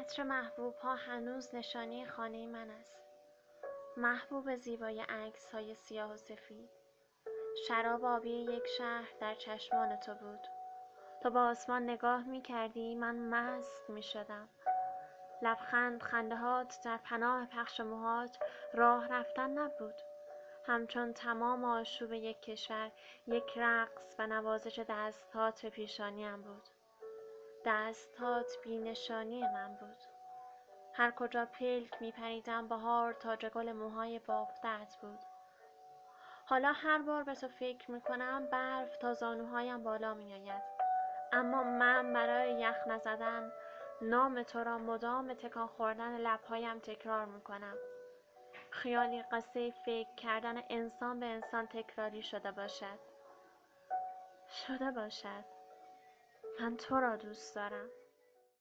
عطر محبوب ها هنوز نشانی خانه من است. محبوب زیبای عکس های سیاه و سفید. شراب آبی یک شهر در چشمان تو بود. تو با آسمان نگاه می کردی من مست می شدم لبخند خندهات در پناه پخش موهات راه رفتن نبود. همچون تمام آشوب یک کشور یک رقص و نوازش دستهات به پیشانیم بود. دستهات بینشانی من بود. هر کجا پلک می پریدم بهار تاج گل موهای بافتت بود. حالا هر بار به تو فکر می کنم برف تا زانوهایم بالا می آید اما من برای یخ نزدن نام تو را مدام تکان خوردن لبهایم تکرار می کنم خیالی قصه فکر کردن انسان به انسان تکراری شده باشد. شده باشد. من تو را دوست دارم.